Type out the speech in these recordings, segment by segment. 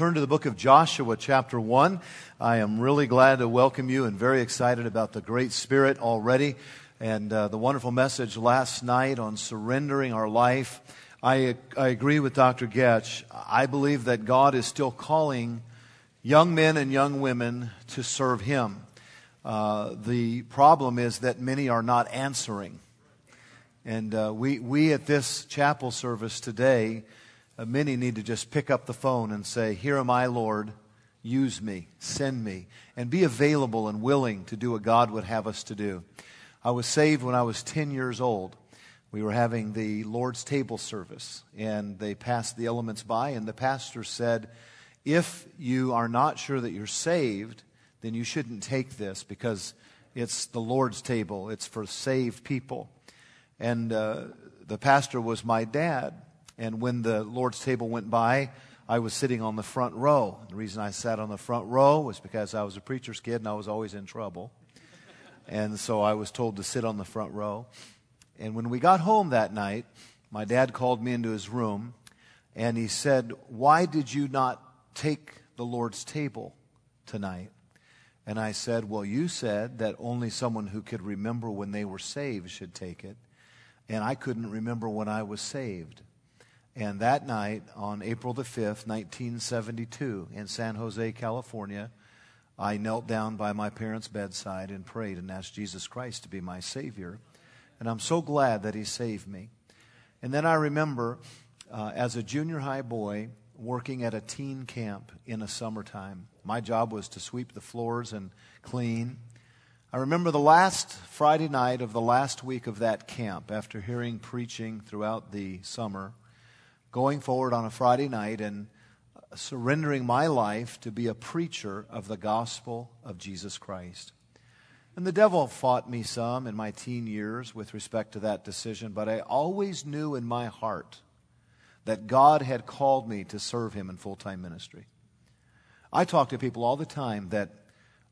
turn to the book of Joshua, chapter 1. I am really glad to welcome you and very excited about the Great Spirit already and uh, the wonderful message last night on surrendering our life. I, I agree with Dr. Goetsch. I believe that God is still calling young men and young women to serve Him. Uh, the problem is that many are not answering. And uh, we, we at this chapel service today, many need to just pick up the phone and say, Here am I, Lord. Use me, send me, and be available and willing to do what God would have us to do. I was saved when I was 10 years old. We were having the Lord's table service, and they passed the elements by, and the pastor said, If you are not sure that you're saved, then you shouldn't take this because it's the Lord's table, it's for saved people. And uh, the pastor was my dad. And when the Lord's table went by, I was sitting on the front row. The reason I sat on the front row was because I was a preacher's kid and I was always in trouble. And so I was told to sit on the front row. And when we got home that night, my dad called me into his room and he said, Why did you not take the Lord's table tonight? And I said, Well, you said that only someone who could remember when they were saved should take it. And I couldn't remember when I was saved. And that night, on April the 5th, 1972, in San Jose, California, I knelt down by my parents' bedside and prayed and asked Jesus Christ to be my Savior. And I'm so glad that He saved me. And then I remember uh, as a junior high boy working at a teen camp in the summertime. My job was to sweep the floors and clean. I remember the last Friday night of the last week of that camp after hearing preaching throughout the summer going forward on a Friday night and surrendering my life to be a preacher of the gospel of Jesus Christ. And the devil fought me some in my teen years with respect to that decision, but I always knew in my heart that God had called me to serve him in full time ministry. I talk to people all the time that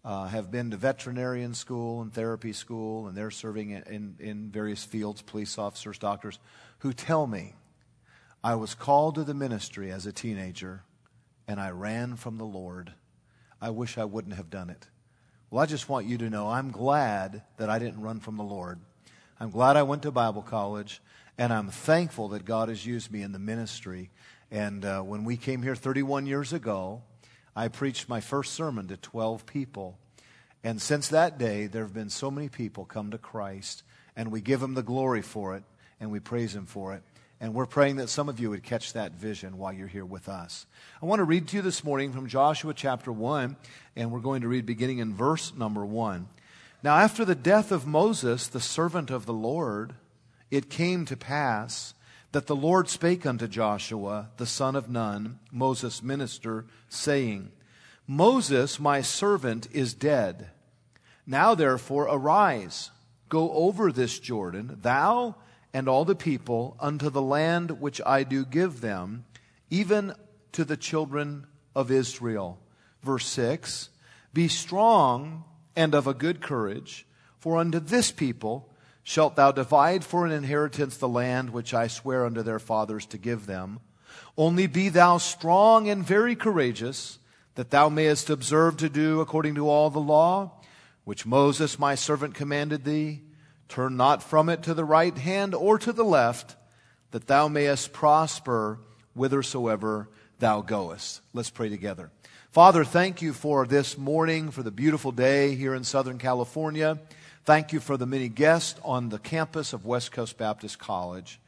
uh, have been to veterinarian school and therapy school, and they're serving in, in various fields, police officers, doctors, who tell me I was called to the ministry as a teenager, and I ran from the Lord. I wish I wouldn't have done it. Well, I just want you to know I'm glad that I didn't run from the Lord. I'm glad I went to Bible college, and I'm thankful that God has used me in the ministry. And uh, when we came here 31 years ago, I preached my first sermon to 12 people. And since that day, there have been so many people come to Christ, and we give Him the glory for it, and we praise Him for it. And we're praying that some of you would catch that vision while you're here with us. I want to read to you this morning from Joshua chapter 1, and we're going to read beginning in verse number 1. Now, after the death of Moses, the servant of the Lord, it came to pass that the Lord spake unto Joshua, the son of Nun, Moses' minister, saying, Moses, my servant, is dead. Now, therefore, arise, go over this Jordan, thou and all the people unto the land which I do give them, even to the children of Israel. Verse 6 Be strong and of a good courage, for unto this people shalt thou divide for an inheritance the land which I swear unto their fathers to give them. Only be thou strong and very courageous, that thou mayest observe to do according to all the law which Moses my servant commanded thee Turn not from it to the right hand or to the left, that thou mayest prosper whithersoever thou goest. Let's pray together. Father, thank you for this morning, for the beautiful day here in Southern California. Thank you for the many guests on the campus of West Coast Baptist College.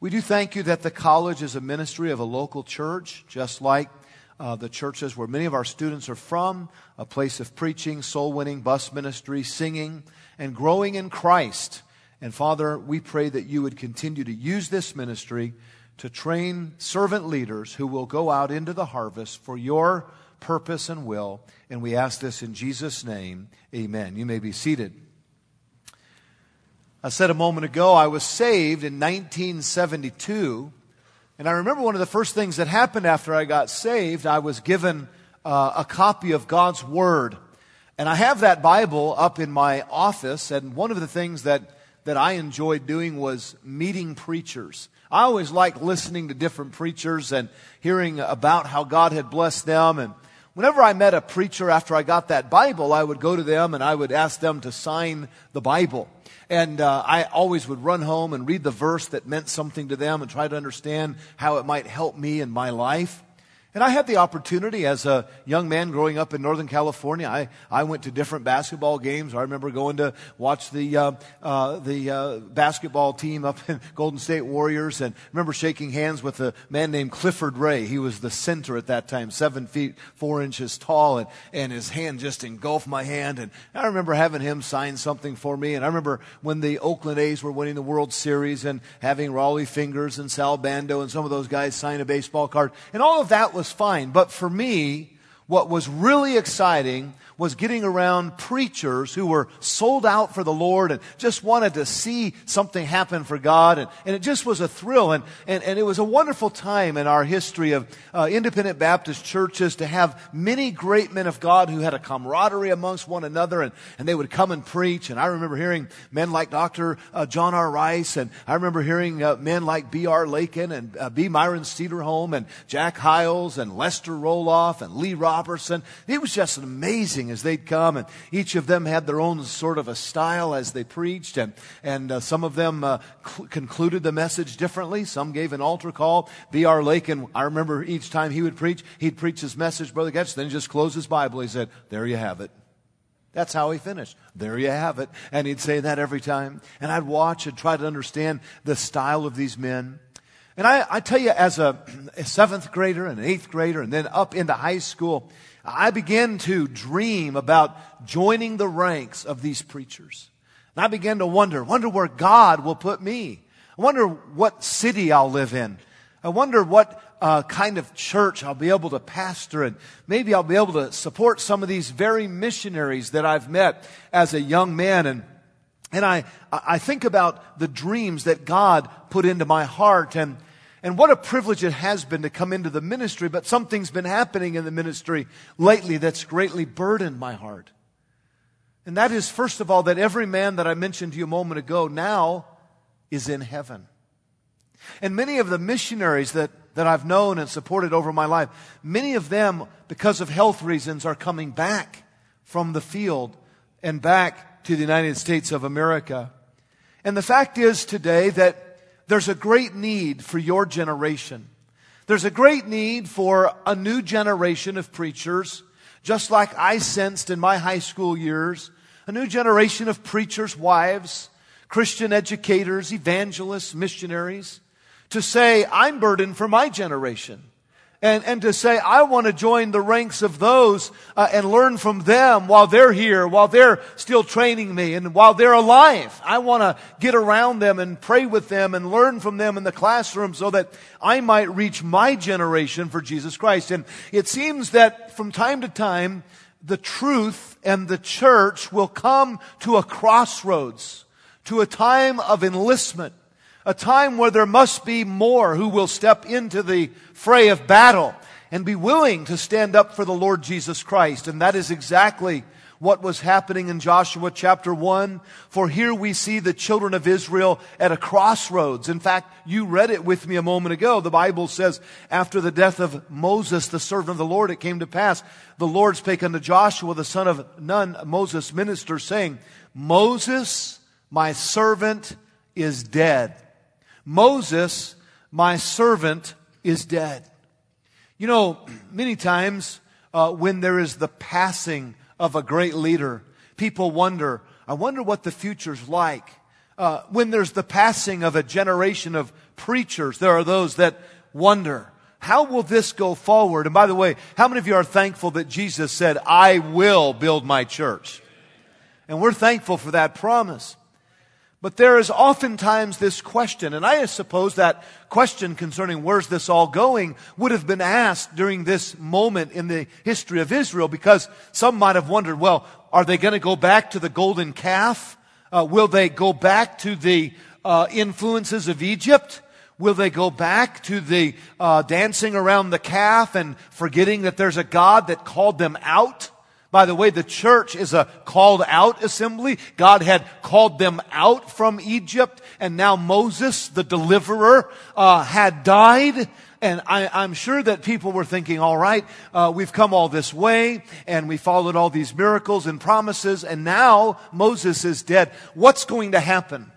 We do thank you that the college is a ministry of a local church, just like uh, the churches where many of our students are from, a place of preaching, soul winning, bus ministry, singing, and growing in Christ. And Father, we pray that you would continue to use this ministry to train servant leaders who will go out into the harvest for your purpose and will. And we ask this in Jesus' name. Amen. You may be seated. I said a moment ago, I was saved in 1972. And I remember one of the first things that happened after I got saved, I was given uh, a copy of God's Word. And I have that Bible up in my office, and one of the things that, that I enjoyed doing was meeting preachers. I always liked listening to different preachers and hearing about how God had blessed them. And whenever I met a preacher after I got that Bible, I would go to them and I would ask them to sign the Bible. And uh, I always would run home and read the verse that meant something to them and try to understand how it might help me in my life. And I had the opportunity as a young man growing up in Northern California. I, I went to different basketball games. I remember going to watch the, uh, uh, the uh, basketball team up in Golden State Warriors and remember shaking hands with a man named Clifford Ray. He was the center at that time, seven feet, four inches tall, and, and his hand just engulfed my hand. And I remember having him sign something for me. And I remember when the Oakland A's were winning the World Series and having Rollie Fingers and Sal Bando and some of those guys sign a baseball card. And all of that was was fine. But for me, what was really exciting was getting around preachers who were sold out for the Lord and just wanted to see something happen for God. And, and it just was a thrill. And, and, and it was a wonderful time in our history of uh, independent Baptist churches to have many great men of God who had a camaraderie amongst one another and, and they would come and preach. And I remember hearing men like Dr. Uh, John R. Rice and I remember hearing uh, men like B.R. Lakin and uh, B. Myron Cederholm and Jack Hyles and Lester Roloff and Lee Roberson. It was just an amazing as they'd come, and each of them had their own sort of a style as they preached, and, and uh, some of them uh, cl- concluded the message differently. Some gave an altar call. B.R. Lakin, I remember each time he would preach, he'd preach his message, Brother Goetsch, then he just closed his Bible. He said, There you have it. That's how he finished. There you have it. And he'd say that every time. And I'd watch and try to understand the style of these men. And I, I tell you, as a, a, seventh grader and an eighth grader, and then up into high school, I began to dream about joining the ranks of these preachers. And I began to wonder, wonder where God will put me. I wonder what city I'll live in. I wonder what uh, kind of church I'll be able to pastor, and maybe I'll be able to support some of these very missionaries that I've met as a young man. And and I I think about the dreams that God put into my heart, and and what a privilege it has been to come into the ministry, but something's been happening in the ministry lately that's greatly burdened my heart. And that is, first of all, that every man that I mentioned to you a moment ago now is in heaven. And many of the missionaries that, that I've known and supported over my life, many of them, because of health reasons, are coming back from the field and back to the United States of America. And the fact is today that there's a great need for your generation. There's a great need for a new generation of preachers, just like I sensed in my high school years. A new generation of preachers' wives, Christian educators, evangelists, missionaries, to say, I'm burdened for my generation and, and to say, I want to join the ranks of those uh, and learn from them while they're here, while they're still training me, and while they're alive. I want to get around them and pray with them and learn from them in the classroom so that I might reach my generation for Jesus Christ. And it seems that from time to time, the truth and the church will come to a crossroads, to a time of enlistment a time where there must be more who will step into the fray of battle and be willing to stand up for the Lord Jesus Christ. And that is exactly what was happening in Joshua chapter 1. For here we see the children of Israel at a crossroads. In fact, you read it with me a moment ago. The Bible says, after the death of Moses, the servant of the Lord, it came to pass, the Lord spake unto Joshua, the son of Nun, Moses' minister, saying, Moses, my servant, is dead. Moses, my servant, is dead. You know, many times uh, when there is the passing of a great leader, people wonder, I wonder what the future's like. Uh, when there's the passing of a generation of preachers, there are those that wonder, how will this go forward? And by the way, how many of you are thankful that Jesus said, I will build my church? And we're thankful for that promise. But there is oftentimes this question, and I suppose that question concerning where's this all going would have been asked during this moment in the history of Israel because some might have wondered, well, are they going to go back to the golden calf? Uh, will they go back to the uh, influences of Egypt? Will they go back to the uh, dancing around the calf and forgetting that there's a God that called them out? By the way, the church is a called out assembly. God had called them out from Egypt, and now Moses, the deliverer, uh, had died. And I, am sure that people were thinking, all right, uh, we've come all this way, and we followed all these miracles and promises, and now Moses is dead. What's going to happen?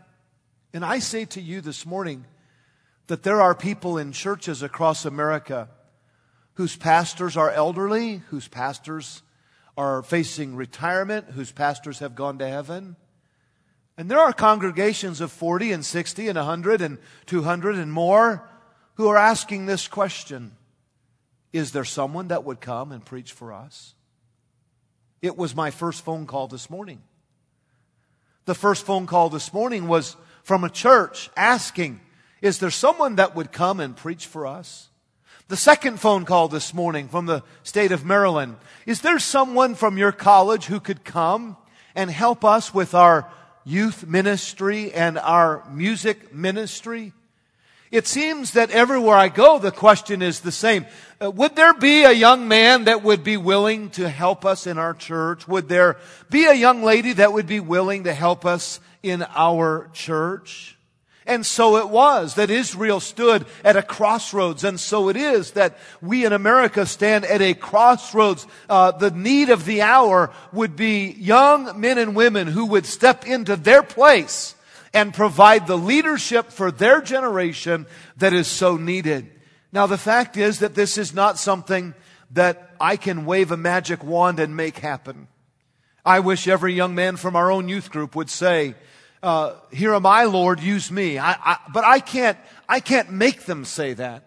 And I say to you this morning that there are people in churches across America whose pastors are elderly, whose pastors are facing retirement, whose pastors have gone to heaven. And there are congregations of 40 and 60 and 100 and 200 and more who are asking this question Is there someone that would come and preach for us? It was my first phone call this morning. The first phone call this morning was from a church asking, Is there someone that would come and preach for us? The second phone call this morning from the state of Maryland. Is there someone from your college who could come and help us with our youth ministry and our music ministry? It seems that everywhere I go, the question is the same. Uh, would there be a young man that would be willing to help us in our church? Would there be a young lady that would be willing to help us in our church? And so it was that Israel stood at a crossroads, and so it is that we in America stand at a crossroads. Uh, the need of the hour would be young men and women who would step into their place and provide the leadership for their generation that is so needed. Now, the fact is that this is not something that I can wave a magic wand and make happen. I wish every young man from our own youth group would say, uh, here am I, Lord, use me. I, I, but I can't, I can't make them say that.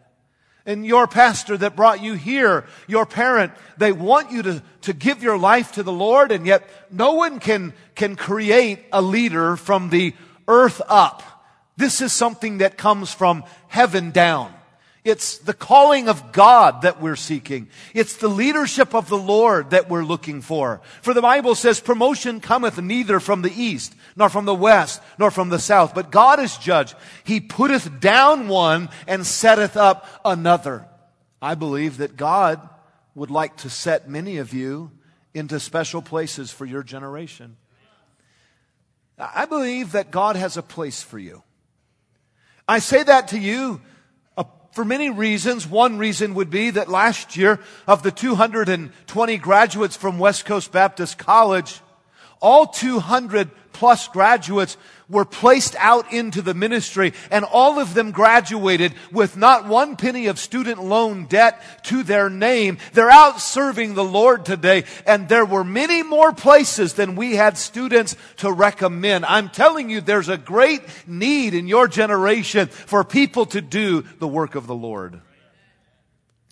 And your pastor that brought you here, your parent, they want you to, to give your life to the Lord, and yet no one can, can create a leader from the earth up. This is something that comes from heaven down. It's the calling of God that we're seeking. It's the leadership of the Lord that we're looking for. For the Bible says, promotion cometh neither from the east, nor from the west, nor from the south, but God is judge. He putteth down one and setteth up another. I believe that God would like to set many of you into special places for your generation. I believe that God has a place for you. I say that to you for many reasons. One reason would be that last year, of the 220 graduates from West Coast Baptist College, all 200 plus graduates were placed out into the ministry and all of them graduated with not one penny of student loan debt to their name. They're out serving the Lord today and there were many more places than we had students to recommend. I'm telling you, there's a great need in your generation for people to do the work of the Lord.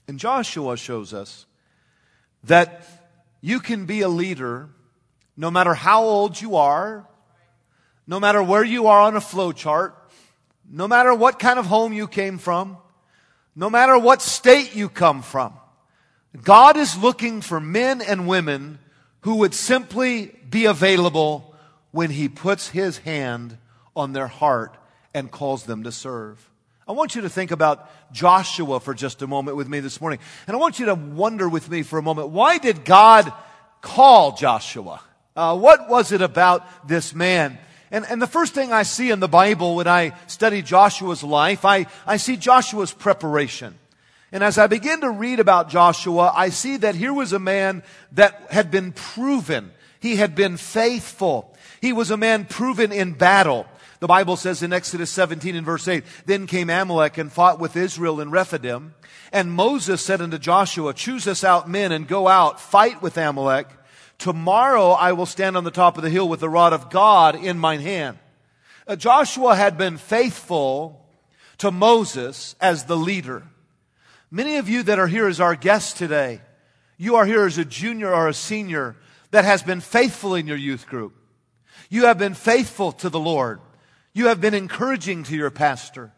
And Joshua shows us that you can be a leader no matter how old you are, no matter where you are on a flow chart, no matter what kind of home you came from, no matter what state you come from, God is looking for men and women who would simply be available when He puts His hand on their heart and calls them to serve. I want you to think about Joshua for just a moment with me this morning. And I want you to wonder with me for a moment, why did God call Joshua? Uh, what was it about this man? And, and the first thing I see in the Bible when I study Joshua's life, I, I see Joshua's preparation. And as I begin to read about Joshua, I see that here was a man that had been proven. He had been faithful. He was a man proven in battle. The Bible says in Exodus 17 and verse 8, Then came Amalek and fought with Israel in Rephidim. And Moses said unto Joshua, Choose us out men and go out, fight with Amalek. Tomorrow I will stand on the top of the hill with the rod of God in mine hand. Uh, Joshua had been faithful to Moses as the leader. Many of you that are here as our guests today, you are here as a junior or a senior that has been faithful in your youth group. You have been faithful to the Lord. You have been encouraging to your pastor.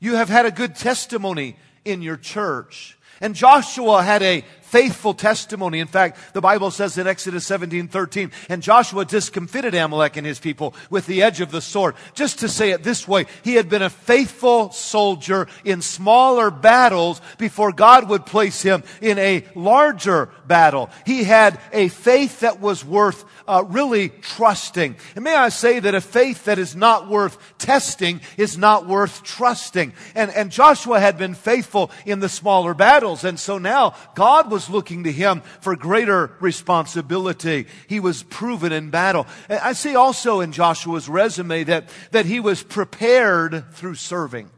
You have had a good testimony in your church. And Joshua had a faithful testimony. In fact, the Bible says in Exodus 17, 13, and Joshua discomfited Amalek and his people with the edge of the sword. Just to say it this way, he had been a faithful soldier in smaller battles before God would place him in a larger battle. He had a faith that was worth uh, really trusting. And may I say that a faith that is not worth testing is not worth trusting. And, and Joshua had been faithful in the smaller battles. And so now God was looking to him for greater responsibility. He was proven in battle. I see also in Joshua's resume that, that he was prepared through serving.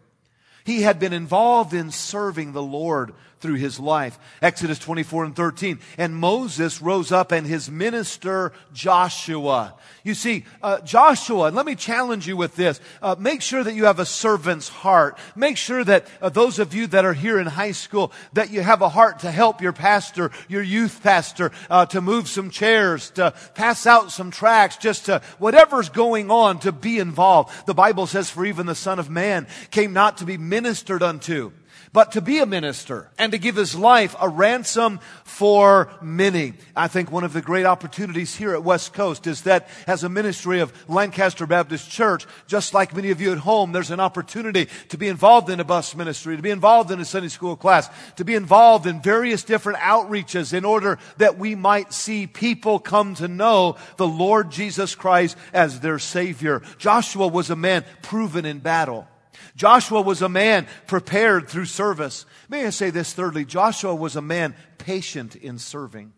He had been involved in serving the Lord through his life. Exodus 24 and 13. And Moses rose up and his minister Joshua. You see, uh, Joshua, let me challenge you with this. Uh, make sure that you have a servant's heart. Make sure that uh, those of you that are here in high school, that you have a heart to help your pastor, your youth pastor, uh, to move some chairs, to pass out some tracts, just to whatever's going on, to be involved. The Bible says, for even the Son of Man came not to be ministered unto but to be a minister and to give his life a ransom for many. I think one of the great opportunities here at West Coast is that as a ministry of Lancaster Baptist Church, just like many of you at home, there's an opportunity to be involved in a bus ministry, to be involved in a Sunday school class, to be involved in various different outreaches in order that we might see people come to know the Lord Jesus Christ as their Savior. Joshua was a man proven in battle. Joshua was a man prepared through service. May I say this thirdly? Joshua was a man patient in serving.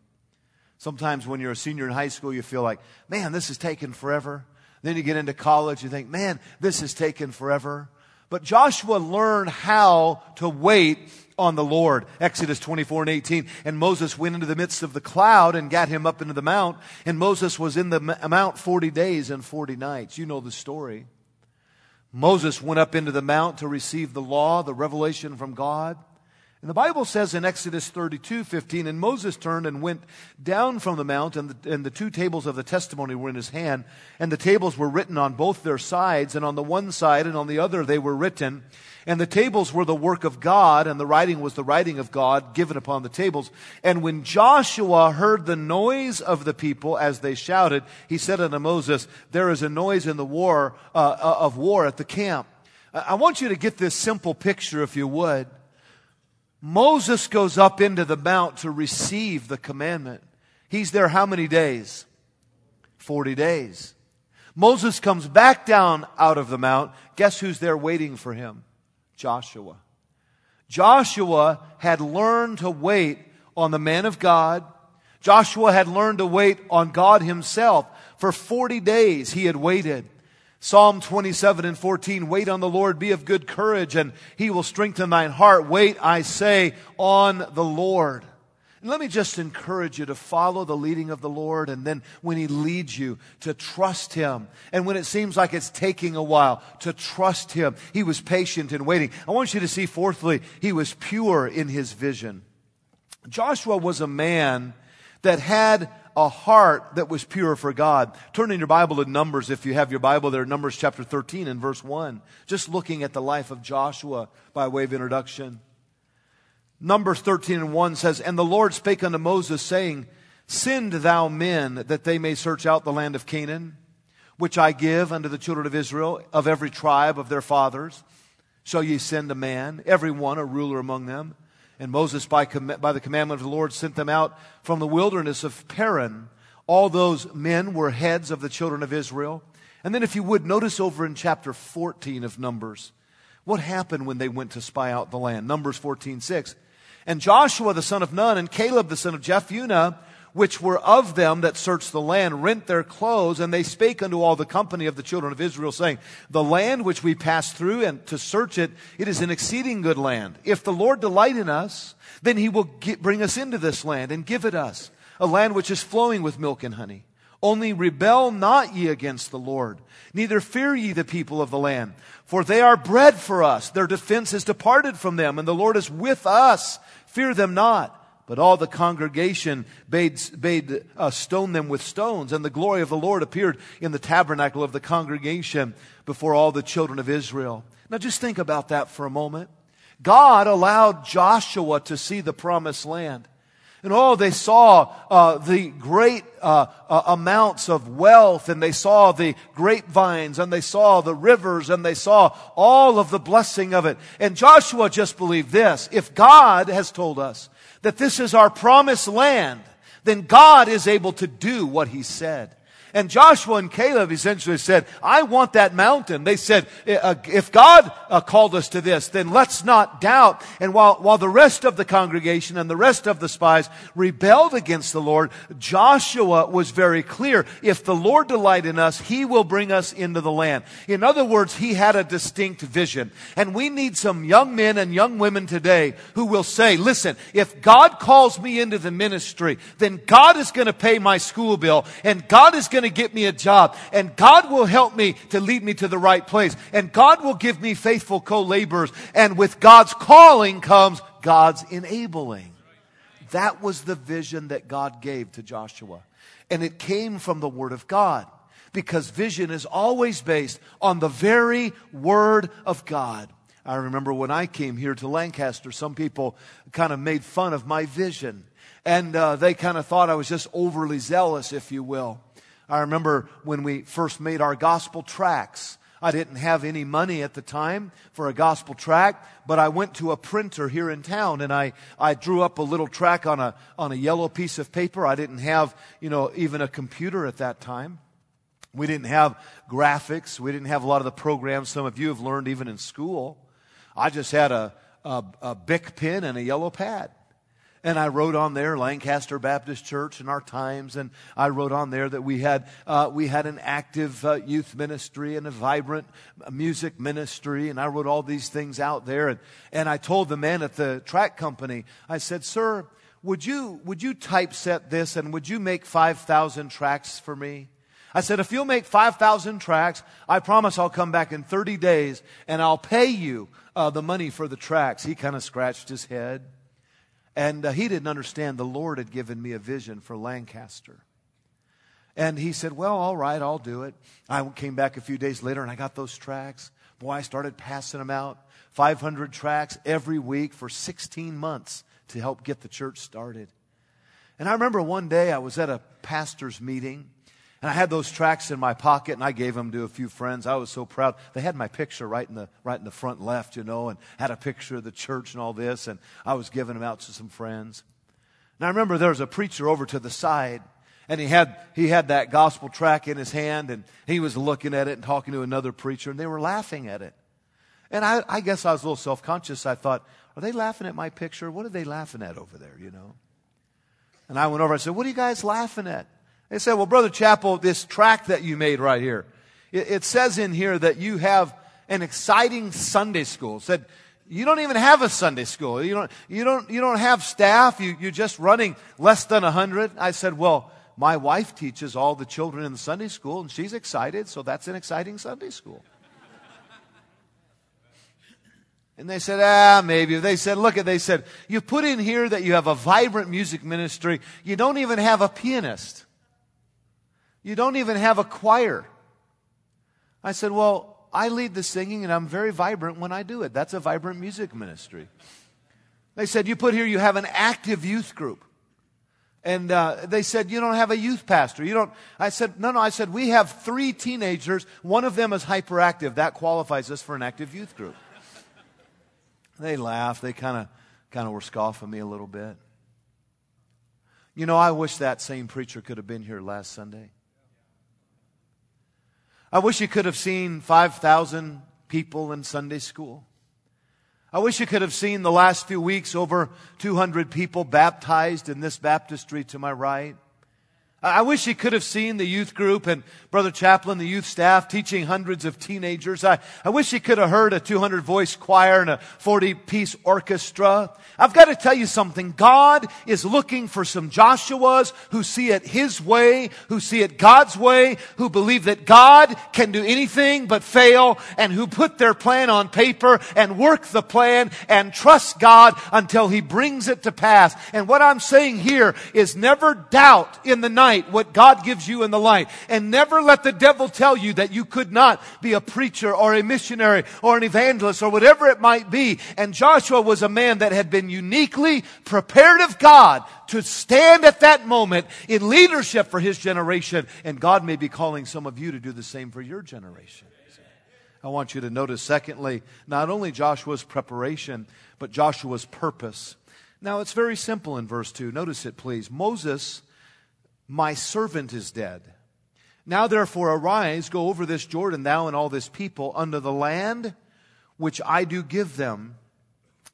Sometimes when you're a senior in high school, you feel like, man, this is taking forever. Then you get into college, you think, man, this is taking forever. But Joshua learned how to wait on the Lord. Exodus 24 and 18. And Moses went into the midst of the cloud and got him up into the mount. And Moses was in the mount 40 days and 40 nights. You know the story. Moses went up into the mount to receive the law, the revelation from God. And the Bible says in Exodus 32, 15, and Moses turned and went down from the mount, and the, and the two tables of the testimony were in his hand, and the tables were written on both their sides, and on the one side and on the other they were written. And the tables were the work of God, and the writing was the writing of God given upon the tables. And when Joshua heard the noise of the people as they shouted, he said unto Moses, There is a noise in the war, uh, uh of war at the camp. I want you to get this simple picture, if you would. Moses goes up into the mount to receive the commandment. He's there how many days? 40 days. Moses comes back down out of the mount. Guess who's there waiting for him? Joshua. Joshua had learned to wait on the man of God. Joshua had learned to wait on God himself. For 40 days he had waited. Psalm 27 and 14, wait on the Lord, be of good courage, and he will strengthen thine heart. Wait, I say, on the Lord. And let me just encourage you to follow the leading of the Lord and then when He leads you to trust Him. And when it seems like it's taking a while to trust Him. He was patient in waiting. I want you to see fourthly, He was pure in His vision. Joshua was a man that had a heart that was pure for God. Turn in your Bible to Numbers if you have your Bible there, Numbers chapter 13 and verse 1. Just looking at the life of Joshua by way of introduction. Numbers 13 and 1 says, And the Lord spake unto Moses, saying, Send thou men that they may search out the land of Canaan, which I give unto the children of Israel, of every tribe of their fathers. Shall ye send a man, every one a ruler among them? And Moses, by, com- by the commandment of the Lord, sent them out from the wilderness of Paran. All those men were heads of the children of Israel. And then, if you would, notice over in chapter 14 of Numbers, what happened when they went to spy out the land? Numbers 14, 6. And Joshua the son of Nun and Caleb the son of Jephunneh, which were of them that searched the land, rent their clothes, and they spake unto all the company of the children of Israel, saying, The land which we passed through and to search it, it is an exceeding good land. If the Lord delight in us, then he will get, bring us into this land and give it us, a land which is flowing with milk and honey. Only rebel not ye against the Lord, neither fear ye the people of the land, for they are bread for us. Their defense is departed from them, and the Lord is with us. Fear them not. But all the congregation bade, bade uh, stone them with stones, and the glory of the Lord appeared in the tabernacle of the congregation before all the children of Israel. Now just think about that for a moment. God allowed Joshua to see the promised land. And oh, they saw uh, the great uh, uh, amounts of wealth, and they saw the grapevines, and they saw the rivers, and they saw all of the blessing of it. And Joshua just believed this. If God has told us that this is our promised land, then God is able to do what he said. And Joshua and Caleb essentially said, I want that mountain. They said, uh, if God uh, called us to this, then let's not doubt. And while, while the rest of the congregation and the rest of the spies rebelled against the Lord, Joshua was very clear. If the Lord delight in us, he will bring us into the land. In other words, he had a distinct vision. And we need some young men and young women today who will say, listen, if God calls me into the ministry, then God is going to pay my school bill and God is going going to get me a job and God will help me to lead me to the right place and God will give me faithful co-laborers and with God's calling comes God's enabling. That was the vision that God gave to Joshua. And it came from the Word of God because vision is always based on the very Word of God. I remember when I came here to Lancaster, some people kind of made fun of my vision. And uh, they kind of thought I was just overly zealous, if you will. I remember when we first made our gospel tracts. I didn't have any money at the time for a gospel tract, but I went to a printer here in town and I, I drew up a little tract on a, on a yellow piece of paper. I didn't have, you know, even a computer at that time. We didn't have graphics. We didn't have a lot of the programs some of you have learned even in school. I just had a, a, a Bic pen and a yellow pad. And I wrote on there Lancaster Baptist Church and our times, and I wrote on there that we had uh, we had an active uh, youth ministry and a vibrant music ministry, and I wrote all these things out there. And, and I told the man at the track company, I said, "Sir, would you would you typeset this and would you make five thousand tracks for me?" I said, if you'll make 5,000 tracks, I promise I'll come back in 30 days and I'll pay you uh, the money for the tracks. He kind of scratched his head. And uh, he didn't understand the Lord had given me a vision for Lancaster. And he said, Well, all right, I'll do it. I came back a few days later and I got those tracks. Boy, I started passing them out 500 tracks every week for 16 months to help get the church started. And I remember one day I was at a pastor's meeting and I had those tracts in my pocket and I gave them to a few friends. I was so proud. They had my picture right in the, right in the front left, you know, and had a picture of the church and all this. And I was giving them out to some friends. And I remember there was a preacher over to the side and he had, he had that gospel tract in his hand and he was looking at it and talking to another preacher and they were laughing at it. And I, I guess I was a little self-conscious. I thought, are they laughing at my picture? What are they laughing at over there, you know? And I went over and said, what are you guys laughing at? They said, well, Brother Chappell, this tract that you made right here, it, it says in here that you have an exciting Sunday school. It said, you don't even have a Sunday school. You don't, you don't, you don't have staff. You, you're just running less than a hundred. I said, well, my wife teaches all the children in the Sunday school and she's excited. So that's an exciting Sunday school. And they said, ah, maybe. They said, look at, they said, you put in here that you have a vibrant music ministry. You don't even have a pianist. You don't even have a choir. I said, Well, I lead the singing and I'm very vibrant when I do it. That's a vibrant music ministry. They said, You put here you have an active youth group. And uh, they said, You don't have a youth pastor. You don't. I said, No, no. I said, We have three teenagers. One of them is hyperactive. That qualifies us for an active youth group. they laughed. They kind of kind of were scoffing me a little bit. You know, I wish that same preacher could have been here last Sunday. I wish you could have seen 5,000 people in Sunday school. I wish you could have seen the last few weeks over 200 people baptized in this baptistry to my right. I wish you could have seen the youth group and Brother Chaplain, the youth staff teaching hundreds of teenagers. I, I wish you could have heard a 200 voice choir and a 40 piece orchestra. I've got to tell you something. God is looking for some Joshuas who see it His way, who see it God's way, who believe that God can do anything but fail, and who put their plan on paper and work the plan and trust God until He brings it to pass. And what I'm saying here is never doubt in the night what God gives you in the light. And never let the devil tell you that you could not be a preacher or a missionary or an evangelist or whatever it might be. And Joshua was a man that had been uniquely prepared of God to stand at that moment in leadership for his generation. And God may be calling some of you to do the same for your generation. I want you to notice, secondly, not only Joshua's preparation, but Joshua's purpose. Now, it's very simple in verse 2. Notice it, please. Moses, my servant, is dead. Now, therefore, arise, go over this Jordan, thou and all this people, unto the land which I do give them,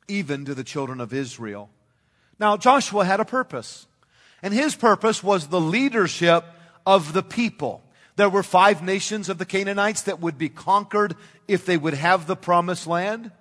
even to the children of Israel. Now, Joshua had a purpose, and his purpose was the leadership of the people. There were five nations of the Canaanites that would be conquered if they would have the promised land.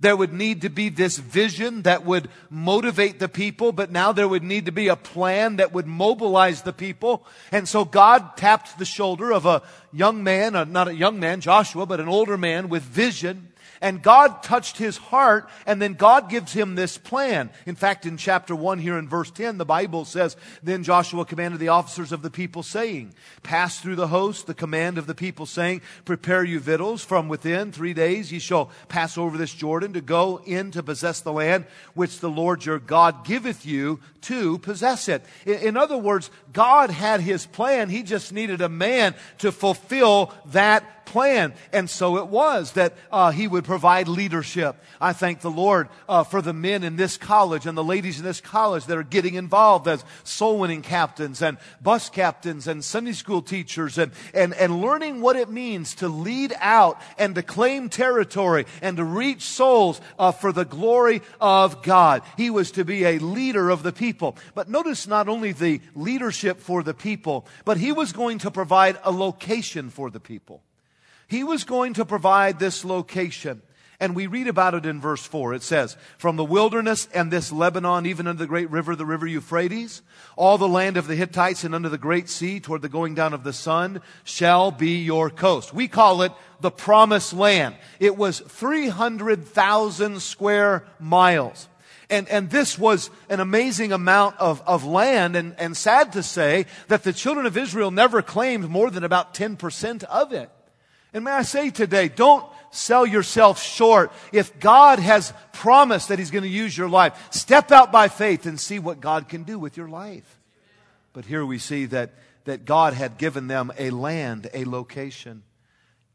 There would need to be this vision that would motivate the people, but now there would need to be a plan that would mobilize the people. And so God tapped the shoulder of a young man, not a young man, Joshua, but an older man with vision and God touched his heart, and then God gives him this plan. In fact, in chapter 1 here in verse 10, the Bible says, Then Joshua commanded the officers of the people, saying, Pass through the host, the command of the people, saying, Prepare you victuals from within three days ye shall pass over this Jordan to go in to possess the land which the Lord your God giveth you to possess it. In other words, God had his plan. He just needed a man to fulfill that plan. And so it was that uh, he would provide leadership. I thank the Lord uh, for the men in this college and the ladies in this college that are getting involved as soul winning captains and bus captains and Sunday school teachers and, and, and learning what it means to lead out and to claim territory and to reach souls uh, for the glory of God. He was to be a leader of the people. But notice not only the leadership for the people, but he was going to provide a location for the people. He was going to provide this location. And we read about it in verse 4. It says, From the wilderness and this Lebanon, even unto the great river, the river Euphrates, all the land of the Hittites and under the great sea, toward the going down of the sun, shall be your coast. We call it the promised land. It was 300,000 square miles. And, and this was an amazing amount of, of land, and, and sad to say that the children of Israel never claimed more than about 10% of it. And may I say today, don't sell yourself short. If God has promised that He's going to use your life, step out by faith and see what God can do with your life. But here we see that, that God had given them a land, a location.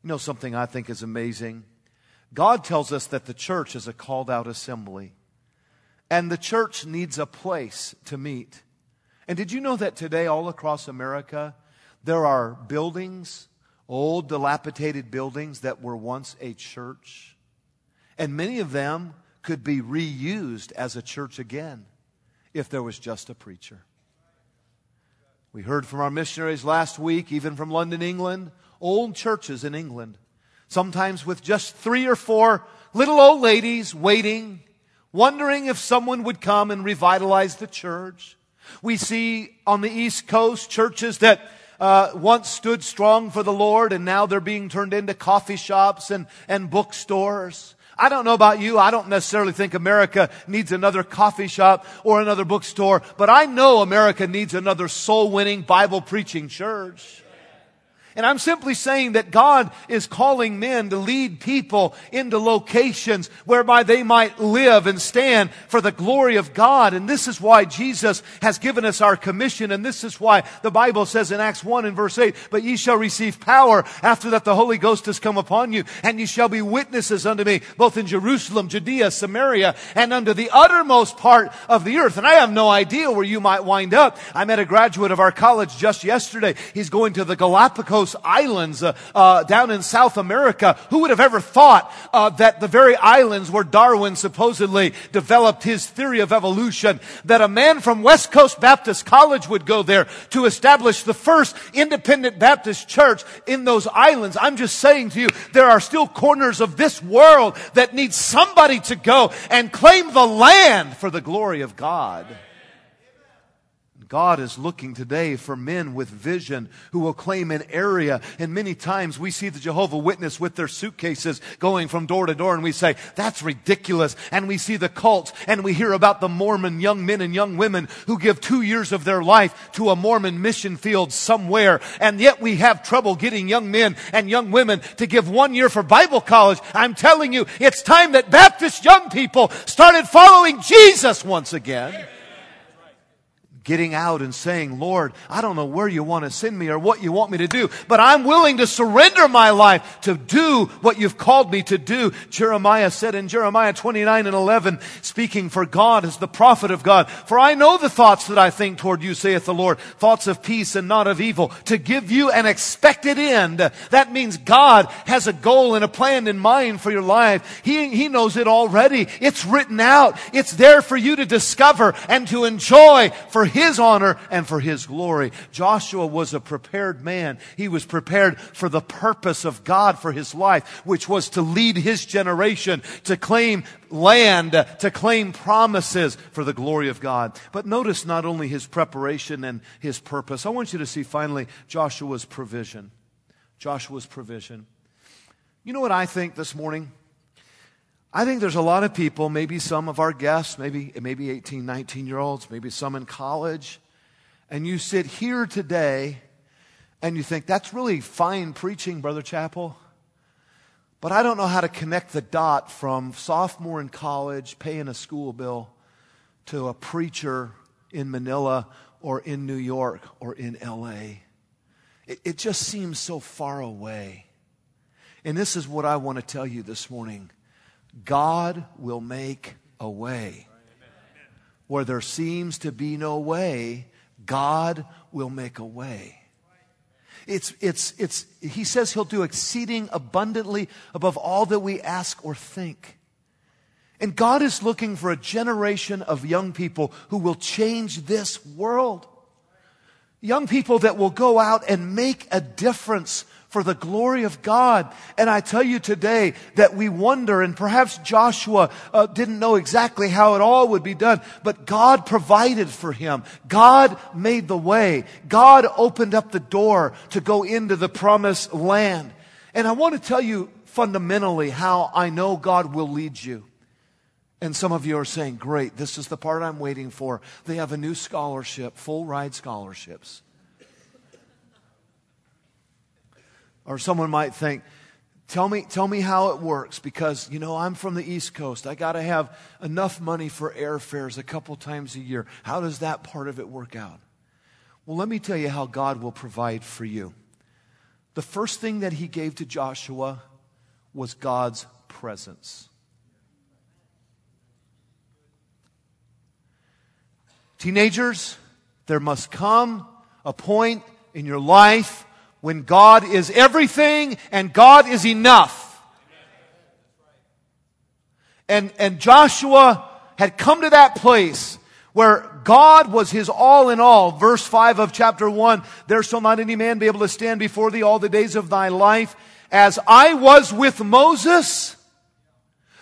You know something I think is amazing? God tells us that the church is a called out assembly. And the church needs a place to meet. And did you know that today, all across America, there are buildings old, dilapidated buildings that were once a church. And many of them could be reused as a church again if there was just a preacher. We heard from our missionaries last week, even from London, England, old churches in England, sometimes with just three or four little old ladies waiting, wondering if someone would come and revitalize the church. We see on the East Coast churches that uh, once stood strong for the Lord and now they're being turned into coffee shops and, and bookstores. I don't know about you. I don't necessarily think America needs another coffee shop or another bookstore, but I know America needs another soul winning Bible preaching church. And I'm simply saying that God is calling men to lead people into locations whereby they might live and stand for the glory of God. And this is why Jesus has given us our commission. And this is why the Bible says in Acts 1 and verse 8, but ye shall receive power after that the Holy Ghost has come upon you, and ye shall be witnesses unto me, both in Jerusalem, Judea, Samaria, and unto the uttermost part of the earth. And I have no idea where you might wind up. I met a graduate of our college just yesterday. He's going to the Galapagos Islands uh, uh, down in South America. Who would have ever thought uh, that the very islands where Darwin supposedly developed his theory of evolution, that a man from West Coast Baptist College would go there to establish the first independent Baptist church in those islands? I'm just saying to you, there are still corners of this world that need somebody to go and claim the land for the glory of God. God is looking today for men with vision who will claim an area. And many times we see the Jehovah Witness with their suitcases going from door to door and we say, that's ridiculous. And we see the cults and we hear about the Mormon young men and young women who give two years of their life to a Mormon mission field somewhere. And yet we have trouble getting young men and young women to give one year for Bible college. I'm telling you, it's time that Baptist young people started following Jesus once again getting out and saying, Lord, I don't know where you want to send me or what you want me to do, but I'm willing to surrender my life to do what you've called me to do. Jeremiah said in Jeremiah 29 and 11, speaking for God as the prophet of God, for I know the thoughts that I think toward you, saith the Lord, thoughts of peace and not of evil, to give you an expected end. That means God has a goal and a plan in mind for your life. He, he knows it already. It's written out. It's there for you to discover and to enjoy for his honor and for His glory. Joshua was a prepared man. He was prepared for the purpose of God for his life, which was to lead his generation to claim land, to claim promises for the glory of God. But notice not only his preparation and his purpose. I want you to see finally Joshua's provision. Joshua's provision. You know what I think this morning? I think there's a lot of people, maybe some of our guests, maybe, maybe 18, 19 year olds, maybe some in college, and you sit here today and you think, that's really fine preaching, Brother Chappell, But I don't know how to connect the dot from sophomore in college, paying a school bill, to a preacher in Manila or in New York or in LA. It, it just seems so far away. And this is what I want to tell you this morning. God will make a way. Where there seems to be no way, God will make a way. It's, it's, it's, he says he'll do exceeding abundantly above all that we ask or think. And God is looking for a generation of young people who will change this world. Young people that will go out and make a difference for the glory of God. And I tell you today that we wonder, and perhaps Joshua uh, didn't know exactly how it all would be done, but God provided for him. God made the way. God opened up the door to go into the promised land. And I want to tell you fundamentally how I know God will lead you. And some of you are saying, great, this is the part I'm waiting for. They have a new scholarship, full ride scholarships. Or someone might think, tell me, tell me how it works because, you know, I'm from the East Coast. I got to have enough money for airfares a couple times a year. How does that part of it work out? Well, let me tell you how God will provide for you. The first thing that he gave to Joshua was God's presence. Teenagers, there must come a point in your life when God is everything and God is enough. And, and Joshua had come to that place where God was his all in all. Verse 5 of chapter 1, there shall not any man be able to stand before thee all the days of thy life. As I was with Moses,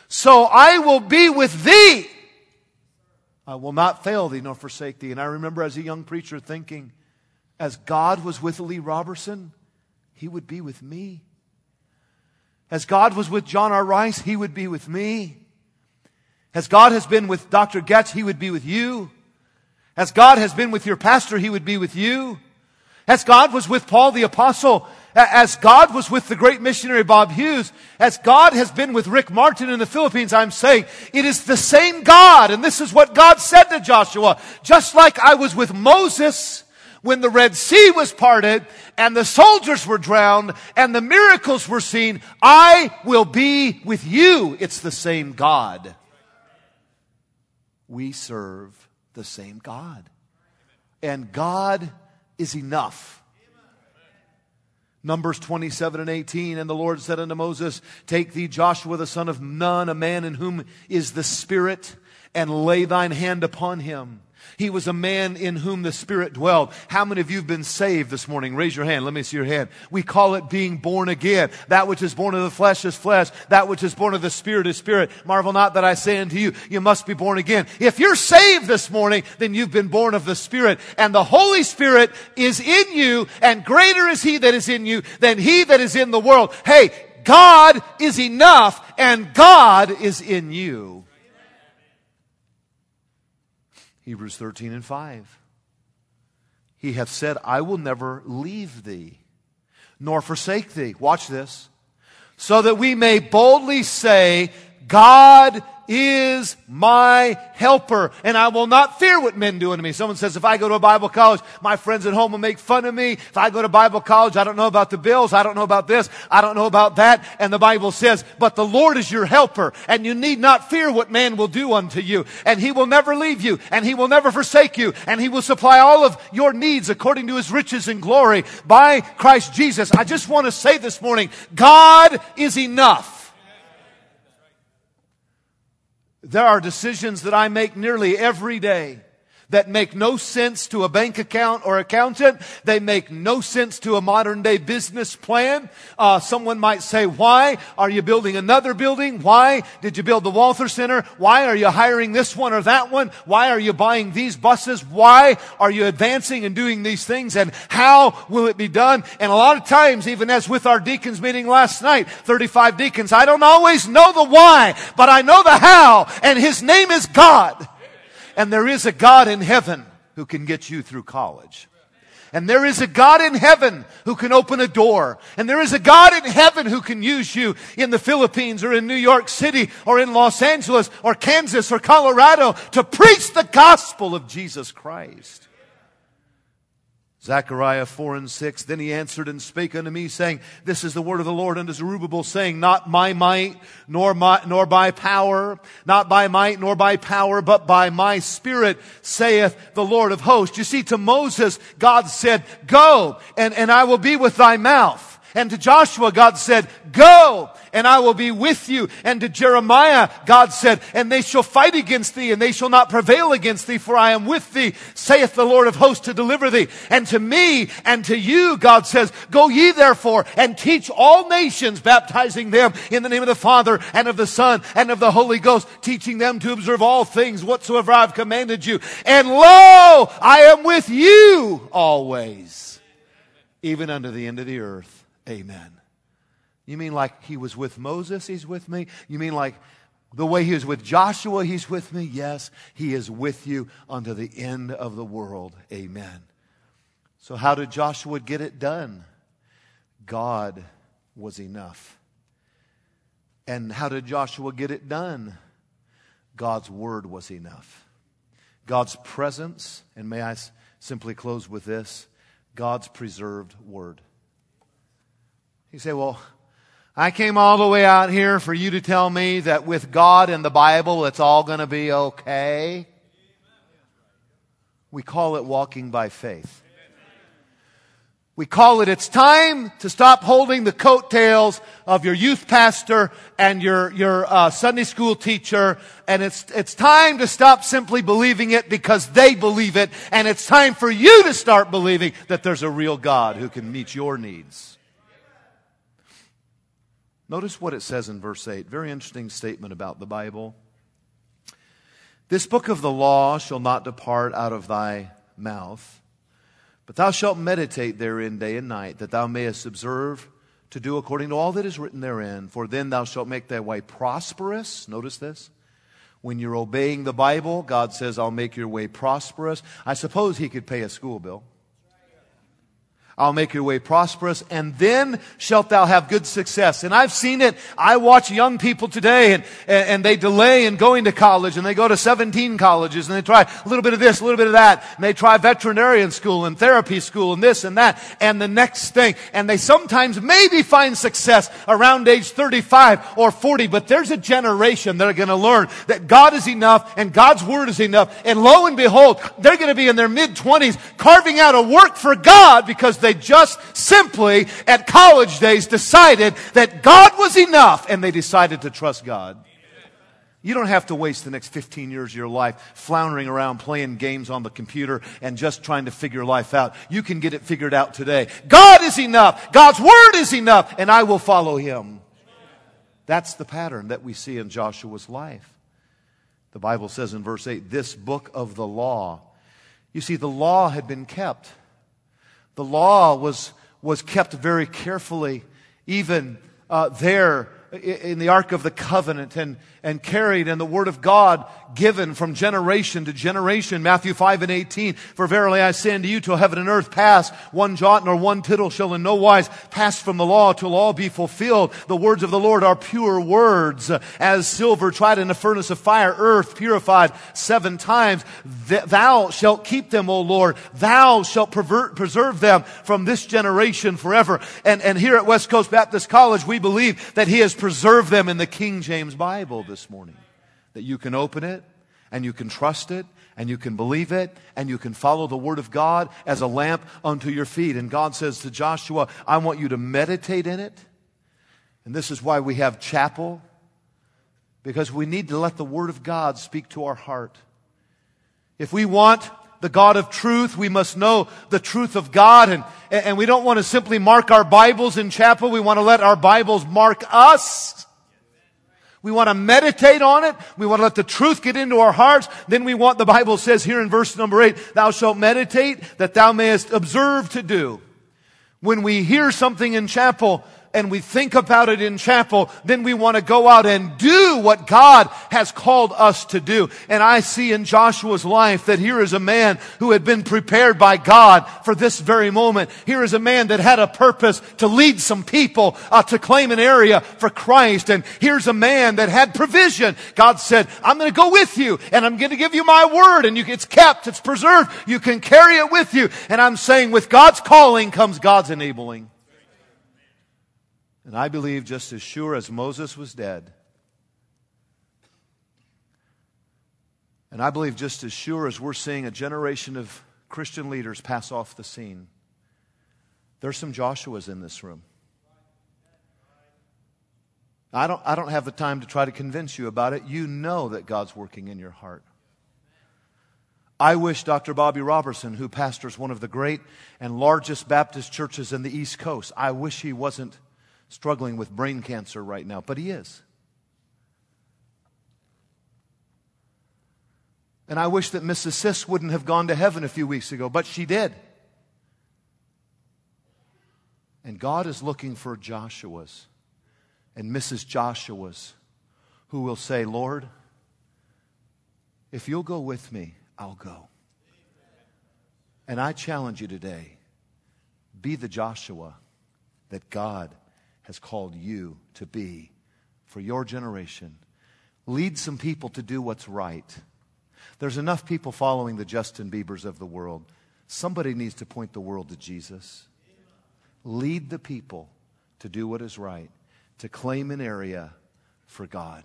so I will be with thee. I will not fail thee nor forsake thee. And I remember as a young preacher thinking, as God was with Lee Roberson, he would be with me. As God was with John R. Rice, he would be with me. As God has been with Dr. Goetsch, he would be with you. As God has been with your pastor, he would be with you. As God was with Paul the apostle, as God was with the great missionary Bob Hughes, as God has been with Rick Martin in the Philippines, I'm saying it is the same God. And this is what God said to Joshua. Just like I was with Moses, when the Red Sea was parted and the soldiers were drowned and the miracles were seen, I will be with you. It's the same God. We serve the same God. And God is enough. Numbers 27 and 18. And the Lord said unto Moses, Take thee Joshua the son of Nun, a man in whom is the Spirit, and lay thine hand upon him He was a man in whom the Spirit dwelled. How many of you have been saved this morning? Raise your hand. Let me see your hand. We call it being born again. That which is born of the flesh is flesh. That which is born of the Spirit is spirit. Marvel not that I say unto you, you must be born again. If you're saved this morning, then you've been born of the Spirit. And the Holy Spirit is in you, and greater is He that is in you than He that is in the world. Hey, God is enough, and God is in you. Hebrews 13 and 5. He hath said, I will never leave thee, nor forsake thee. Watch this. So that we may boldly say, God is my helper, and I will not fear what men do unto me. Someone says, if I go to a Bible college, my friends at home will make fun of me. If I go to Bible college, I don't know about the bills, I don't know about this, I don't know about that. And the Bible says, but the Lord is your helper, and you need not fear what man will do unto you. And he will never leave you, and he will never forsake you, and he will supply all of your needs according to his riches and glory by Christ Jesus. I just want to say this morning, God is enough. There are decisions that I make nearly every day that make no sense to a bank account or accountant. They make no sense to a modern day business plan. Uh, someone might say, why are you building another building? Why did you build the Walther Center? Why are you hiring this one or that one? Why are you buying these buses? Why are you advancing and doing these things? And how will it be done? And a lot of times, even as with our deacons meeting last night, 35 deacons, I don't always know the why, but I know the how, and his name is God. And there is a God in heaven who can get you through college. And there is a God in heaven who can open a door. And there is a God in heaven who can use you in the Philippines or in New York City or in Los Angeles or Kansas or Colorado to preach the gospel of Jesus Christ. Zechariah 4 and 6. Then he answered and spake unto me, saying, This is the word of the Lord unto Zerubbabel, saying, Not my might, nor my, nor by power, not by might, nor by power, but by my spirit, saith the Lord of hosts. You see, to Moses, God said, Go, and, and I will be with thy mouth. And to Joshua, God said, Go, and I will be with you. And to Jeremiah, God said, And they shall fight against thee, and they shall not prevail against thee, for I am with thee, saith the Lord of hosts to deliver thee. And to me and to you, God says, Go ye therefore and teach all nations, baptizing them in the name of the Father and of the Son and of the Holy Ghost, teaching them to observe all things whatsoever I've commanded you. And lo, I am with you always, even unto the end of the earth. Amen. You mean like he was with Moses, he's with me? You mean like the way he was with Joshua, he's with me? Yes, he is with you unto the end of the world. Amen. So, how did Joshua get it done? God was enough. And how did Joshua get it done? God's word was enough. God's presence, and may I simply close with this God's preserved word. You say, well, I came all the way out here for you to tell me that with God and the Bible, it's all going to be okay. We call it walking by faith. We call it, it's time to stop holding the coattails of your youth pastor and your, your uh, Sunday school teacher. And it's, it's time to stop simply believing it because they believe it. And it's time for you to start believing that there's a real God who can meet your needs. Notice what it says in verse 8. Very interesting statement about the Bible. This book of the law shall not depart out of thy mouth, but thou shalt meditate therein day and night, that thou mayest observe to do according to all that is written therein. For then thou shalt make thy way prosperous. Notice this. When you're obeying the Bible, God says, I'll make your way prosperous. I suppose He could pay a school bill. I'll make your way prosperous, and then shalt thou have good success. And I've seen it. I watch young people today, and, and they delay in going to college, and they go to 17 colleges, and they try a little bit of this, a little bit of that, and they try veterinarian school and therapy school and this and that, and the next thing. And they sometimes maybe find success around age 35 or 40, but there's a generation that are going to learn that God is enough and God's word is enough. And lo and behold, they're going to be in their mid 20s carving out a work for God because they they just simply, at college days, decided that God was enough and they decided to trust God. You don't have to waste the next 15 years of your life floundering around playing games on the computer and just trying to figure life out. You can get it figured out today. God is enough. God's word is enough, and I will follow him. That's the pattern that we see in Joshua's life. The Bible says in verse 8, this book of the law. You see, the law had been kept. The law was, was kept very carefully, even uh, there in the Ark of the Covenant and, and carried and the Word of God given from generation to generation. Matthew 5 and 18. For verily I say unto you, till heaven and earth pass, one jot nor one tittle shall in no wise pass from the law till all be fulfilled. The words of the Lord are pure words, as silver tried in a furnace of fire, earth purified seven times. Thou shalt keep them, O Lord. Thou shalt pervert, preserve them from this generation forever. And, and here at West Coast Baptist College, we believe that He has preserved them in the King James Bible this morning. That you can open it and you can trust it and you can believe it and you can follow the Word of God as a lamp unto your feet. And God says to Joshua, I want you to meditate in it. And this is why we have chapel, because we need to let the Word of God speak to our heart. If we want the God of truth. We must know the truth of God. And, and we don't want to simply mark our Bibles in chapel. We want to let our Bibles mark us. We want to meditate on it. We want to let the truth get into our hearts. Then we want, the Bible says here in verse number eight, thou shalt meditate that thou mayest observe to do. When we hear something in chapel, and we think about it in chapel, then we want to go out and do what God has called us to do. And I see in Joshua's life that here is a man who had been prepared by God for this very moment. Here is a man that had a purpose to lead some people uh, to claim an area for Christ. And here's a man that had provision. God said, I'm going to go with you and I'm going to give you my word and you, it's kept, it's preserved. You can carry it with you. And I'm saying with God's calling comes God's enabling. And I believe just as sure as Moses was dead, and I believe just as sure as we're seeing a generation of Christian leaders pass off the scene, there's some Joshuas in this room. I don't, I don't have the time to try to convince you about it. You know that God's working in your heart. I wish Dr. Bobby Roberson, who pastors one of the great and largest Baptist churches in the East Coast, I wish he wasn't struggling with brain cancer right now, but he is. And I wish that Mrs. Sis wouldn't have gone to heaven a few weeks ago, but she did. And God is looking for Joshua's and Mrs. Joshua's who will say, Lord, if you'll go with me, I'll go. And I challenge you today be the Joshua that God has called you to be for your generation. Lead some people to do what's right. There's enough people following the Justin Biebers of the world. Somebody needs to point the world to Jesus. Lead the people to do what is right, to claim an area for God.